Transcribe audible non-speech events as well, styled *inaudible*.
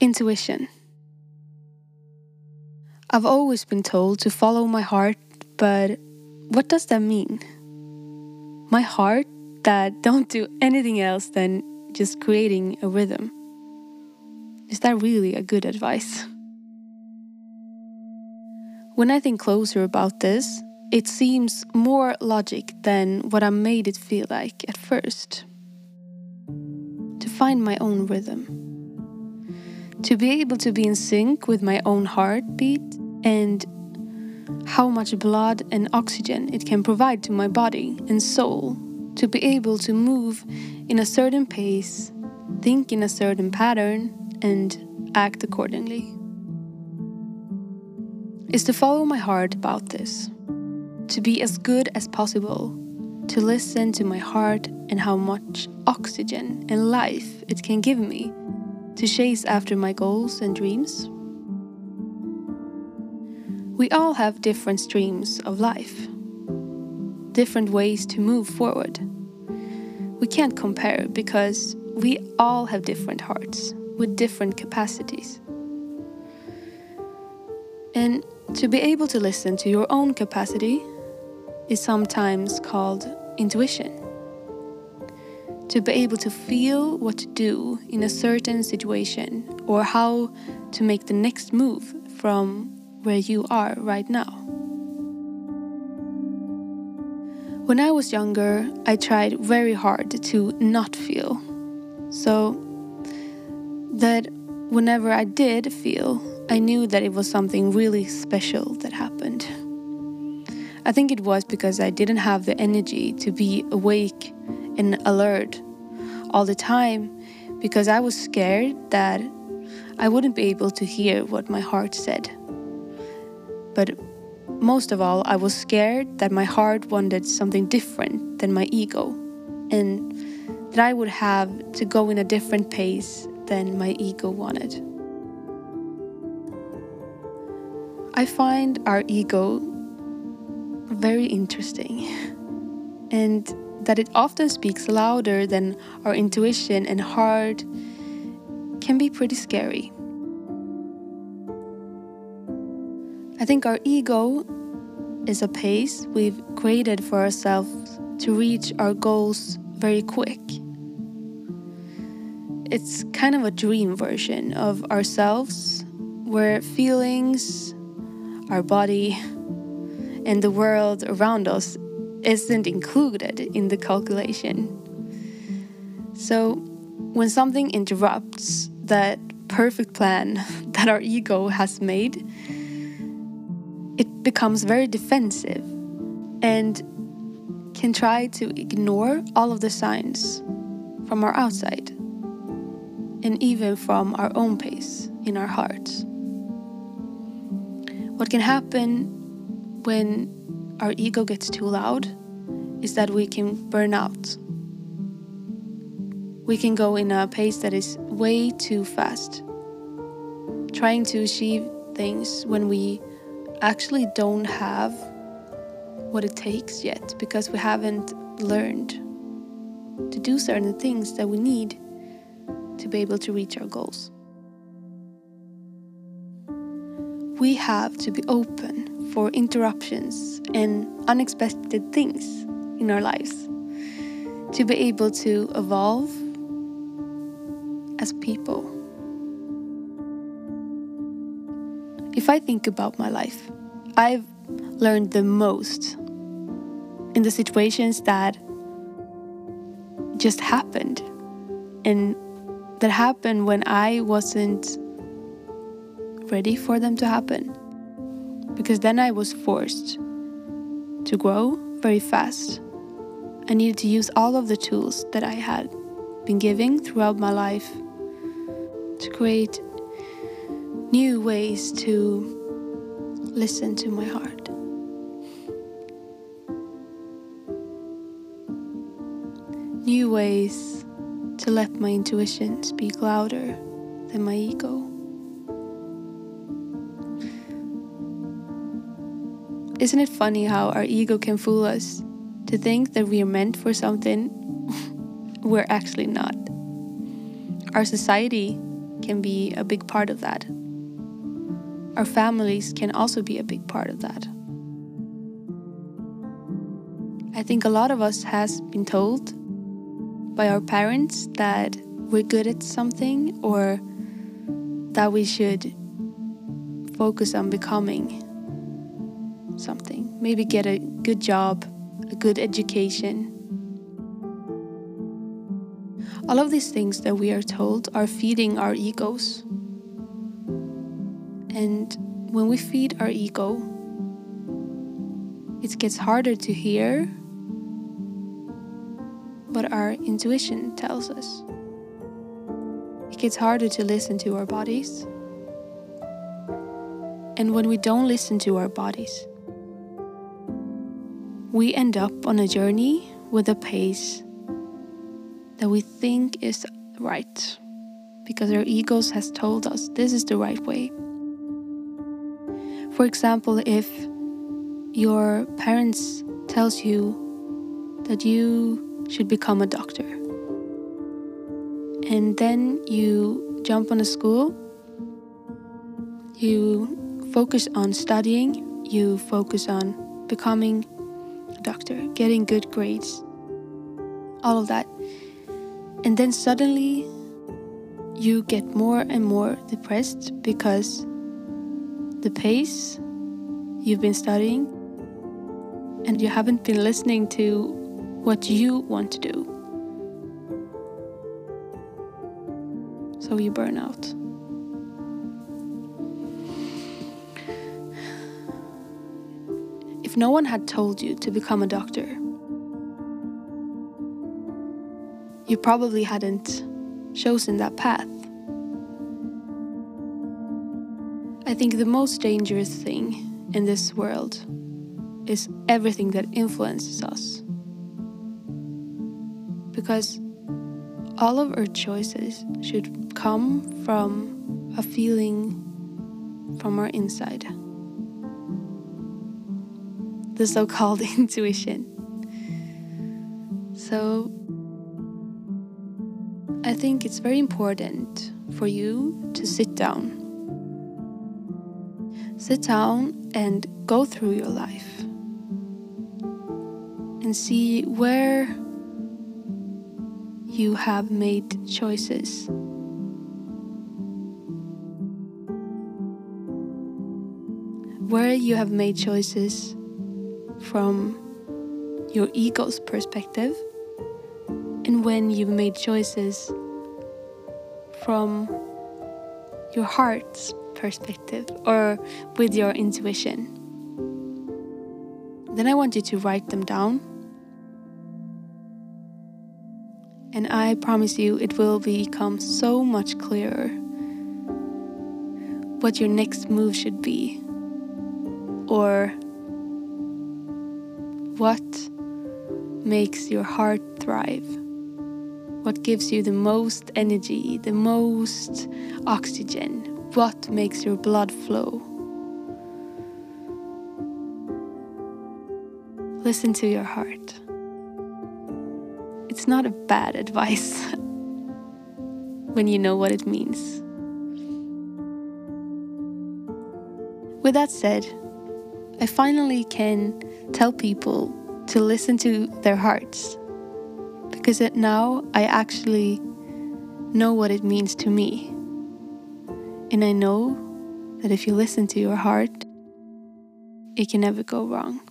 Intuition. I've always been told to follow my heart, but what does that mean? My heart that don't do anything else than just creating a rhythm. Is that really a good advice? When I think closer about this, it seems more logic than what I made it feel like at first. To find my own rhythm to be able to be in sync with my own heartbeat and how much blood and oxygen it can provide to my body and soul, to be able to move in a certain pace, think in a certain pattern, and act accordingly. Is to follow my heart about this, to be as good as possible, to listen to my heart and how much oxygen and life it can give me to chase after my goals and dreams. We all have different streams of life, different ways to move forward. We can't compare because we all have different hearts with different capacities. And to be able to listen to your own capacity is sometimes called intuition to be able to feel what to do in a certain situation or how to make the next move from where you are right now. When I was younger, I tried very hard to not feel. So that whenever I did feel, I knew that it was something really special that happened. I think it was because I didn't have the energy to be awake and alert all the time because I was scared that I wouldn't be able to hear what my heart said. But most of all, I was scared that my heart wanted something different than my ego and that I would have to go in a different pace than my ego wanted. I find our ego very interesting *laughs* and that it often speaks louder than our intuition and heart can be pretty scary. I think our ego is a pace we've created for ourselves to reach our goals very quick. It's kind of a dream version of ourselves where feelings, our body, and the world around us isn't included in the calculation. So, when something interrupts that perfect plan *laughs* that our ego has made, it becomes very defensive and can try to ignore all of the signs from our outside and even from our own pace in our hearts. What can happen when our ego gets too loud is that we can burn out. We can go in a pace that is way too fast, trying to achieve things when we actually don't have what it takes yet because we haven't learned to do certain things that we need to be able to reach our goals. We have to be open for interruptions and unexpected things in our lives, to be able to evolve as people. If I think about my life, I've learned the most in the situations that just happened. And that happened when I wasn't ready for them to happen because then I was forced to grow very fast. I needed to use all of the tools that I had been giving throughout my life to create new ways to listen to my heart. New ways to let my intuition speak louder than my ego. Isn't it funny how our ego can fool us to think that we are meant for something *laughs* we're actually not? Our society can be a big part of that. Our families can also be a big part of that. I think a lot of us has been told by our parents that we're good at something or that we should focus on becoming something. Maybe get a good job, a good education. All of these things that we are told are feeding our egos. And when we feed our ego, it gets harder to hear what our intuition tells us. It gets harder to listen to our bodies. And when we don't listen to our bodies, we end up on a journey with a pace that we think is right because our egos has told us this is the right way. For example, if your parents tells you that you should become a doctor and then you jump on a school you focus on studying you focus on becoming a doctor getting good grades all of that and then suddenly you get more and more depressed because the pace you've been studying and you haven't been listening to what you want to do. So you burn out. No one had told you to become a doctor, you probably hadn't chosen that path. I think the most dangerous thing in this world is everything that influences us. Because all of our choices should come from a feeling from our inside. The so called *laughs* intuition. So, I think it's very important for you to sit down. Sit down and go through your life and see where you have made choices. Where you have made choices from your ego's perspective and when you've made choices from your heart's perspective or with your intuition. Then I want you to write them down. And I promise you, it will become so much clearer what your next move should be or what makes your heart thrive what gives you the most energy, the most oxygen, what makes your blood flow. Listen to your heart. It's not a bad advice *laughs* when you know what it means. With that said, I finally can tell people to listen to their hearts because now I actually know what it means to me. And I know that if you listen to your heart, it can never go wrong.